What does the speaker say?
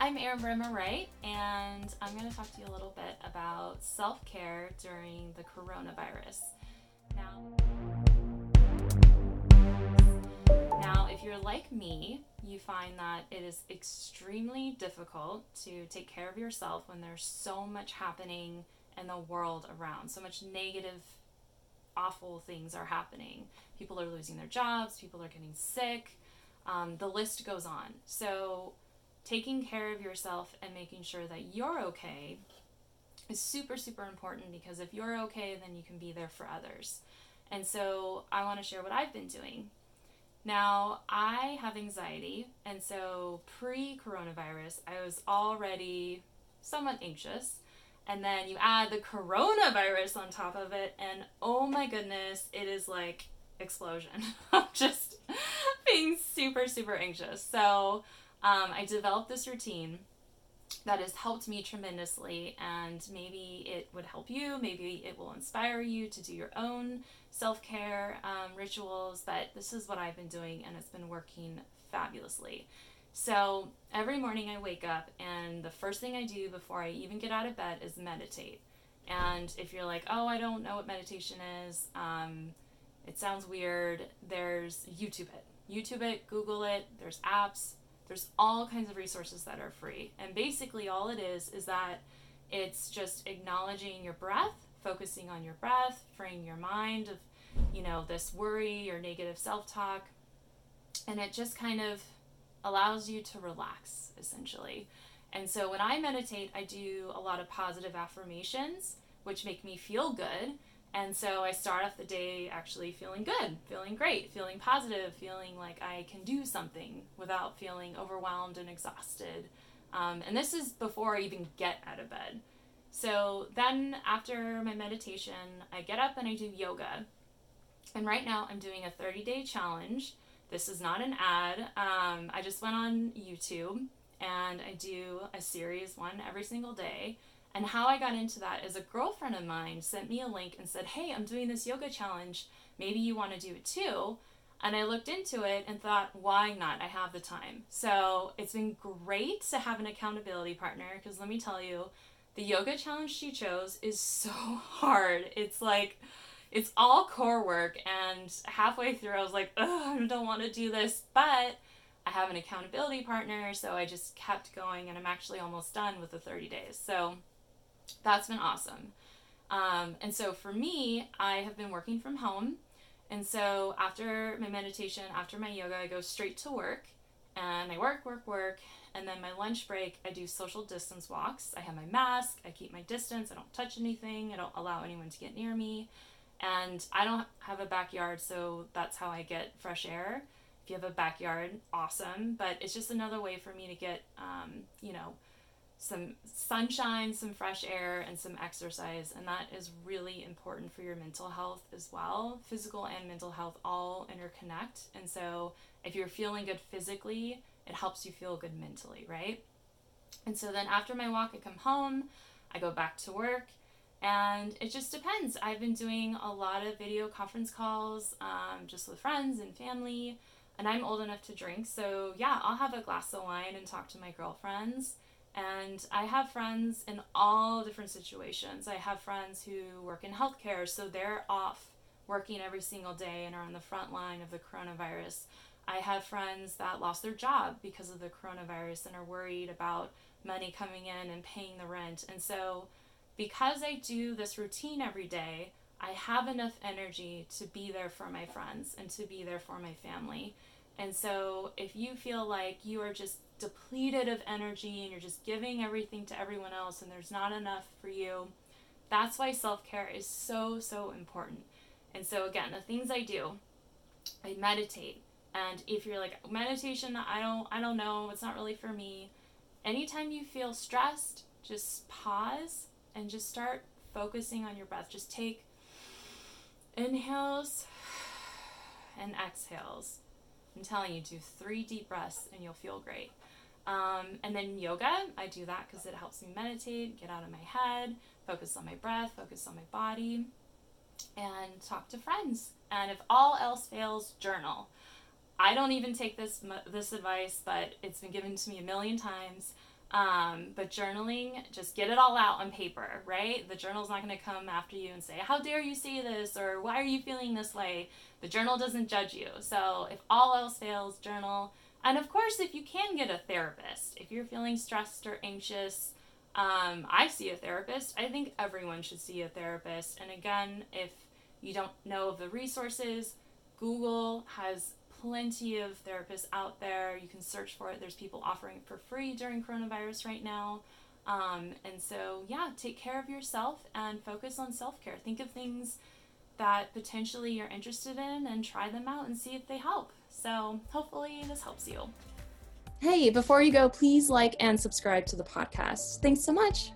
I'm Erin Bremer Wright, and I'm going to talk to you a little bit about self care during the coronavirus. Now, now, if you're like me, you find that it is extremely difficult to take care of yourself when there's so much happening in the world around, so much negative, awful things are happening. People are losing their jobs, people are getting sick. Um, the list goes on. So, taking care of yourself and making sure that you're okay is super, super important because if you're okay, then you can be there for others. And so I want to share what I've been doing. Now, I have anxiety, and so pre coronavirus, I was already somewhat anxious. And then you add the coronavirus on top of it, and oh my goodness, it is like explosion. I'm just being super, super anxious. So, um, I developed this routine that has helped me tremendously, and maybe it would help you. Maybe it will inspire you to do your own self care um, rituals. But this is what I've been doing, and it's been working fabulously. So every morning I wake up, and the first thing I do before I even get out of bed is meditate. And if you're like, oh, I don't know what meditation is, um, it sounds weird, there's YouTube it. YouTube it, Google it, there's apps, there's all kinds of resources that are free. And basically, all it is is that it's just acknowledging your breath, focusing on your breath, freeing your mind of, you know, this worry or negative self talk. And it just kind of allows you to relax, essentially. And so when I meditate, I do a lot of positive affirmations, which make me feel good. And so I start off the day actually feeling good, feeling great, feeling positive, feeling like I can do something without feeling overwhelmed and exhausted. Um, and this is before I even get out of bed. So then after my meditation, I get up and I do yoga. And right now I'm doing a 30 day challenge. This is not an ad. Um, I just went on YouTube and I do a series one every single day and how I got into that is a girlfriend of mine sent me a link and said, Hey, I'm doing this yoga challenge. Maybe you want to do it too. And I looked into it and thought, why not? I have the time. So it's been great to have an accountability partner because let me tell you, the yoga challenge she chose is so hard. It's like, it's all core work. And halfway through, I was like, I don't want to do this. But I have an accountability partner. So I just kept going and I'm actually almost done with the 30 days. So that's been awesome. Um, and so for me, I have been working from home. And so after my meditation, after my yoga, I go straight to work and I work, work, work. And then my lunch break, I do social distance walks. I have my mask, I keep my distance, I don't touch anything, I don't allow anyone to get near me. And I don't have a backyard, so that's how I get fresh air. If you have a backyard, awesome. But it's just another way for me to get, um, you know, some sunshine, some fresh air, and some exercise. And that is really important for your mental health as well. Physical and mental health all interconnect. And so if you're feeling good physically, it helps you feel good mentally, right? And so then after my walk, I come home, I go back to work. And it just depends. I've been doing a lot of video conference calls um, just with friends and family. And I'm old enough to drink. So, yeah, I'll have a glass of wine and talk to my girlfriends and I have friends in all different situations. I have friends who work in healthcare, so they're off working every single day and are on the front line of the coronavirus. I have friends that lost their job because of the coronavirus and are worried about money coming in and paying the rent. And so, because I do this routine every day, I have enough energy to be there for my friends and to be there for my family. And so, if you feel like you are just depleted of energy and you're just giving everything to everyone else and there's not enough for you, that's why self care is so, so important. And so, again, the things I do, I meditate. And if you're like meditation, I don't, I don't know, it's not really for me. Anytime you feel stressed, just pause and just start focusing on your breath. Just take inhales and exhales. I'm telling you, do three deep breaths and you'll feel great. Um, and then yoga, I do that because it helps me meditate, get out of my head, focus on my breath, focus on my body, and talk to friends. And if all else fails, journal. I don't even take this this advice, but it's been given to me a million times. Um, but journaling, just get it all out on paper, right? The journal's not going to come after you and say, How dare you say this? or Why are you feeling this way? The journal doesn't judge you. So if all else fails, journal. And of course, if you can get a therapist, if you're feeling stressed or anxious, um, I see a therapist. I think everyone should see a therapist. And again, if you don't know of the resources, Google has plenty of therapists out there. You can search for it. There's people offering it for free during coronavirus right now. Um, and so, yeah, take care of yourself and focus on self care. Think of things that potentially you're interested in and try them out and see if they help. So, hopefully, this helps you. Hey, before you go, please like and subscribe to the podcast. Thanks so much.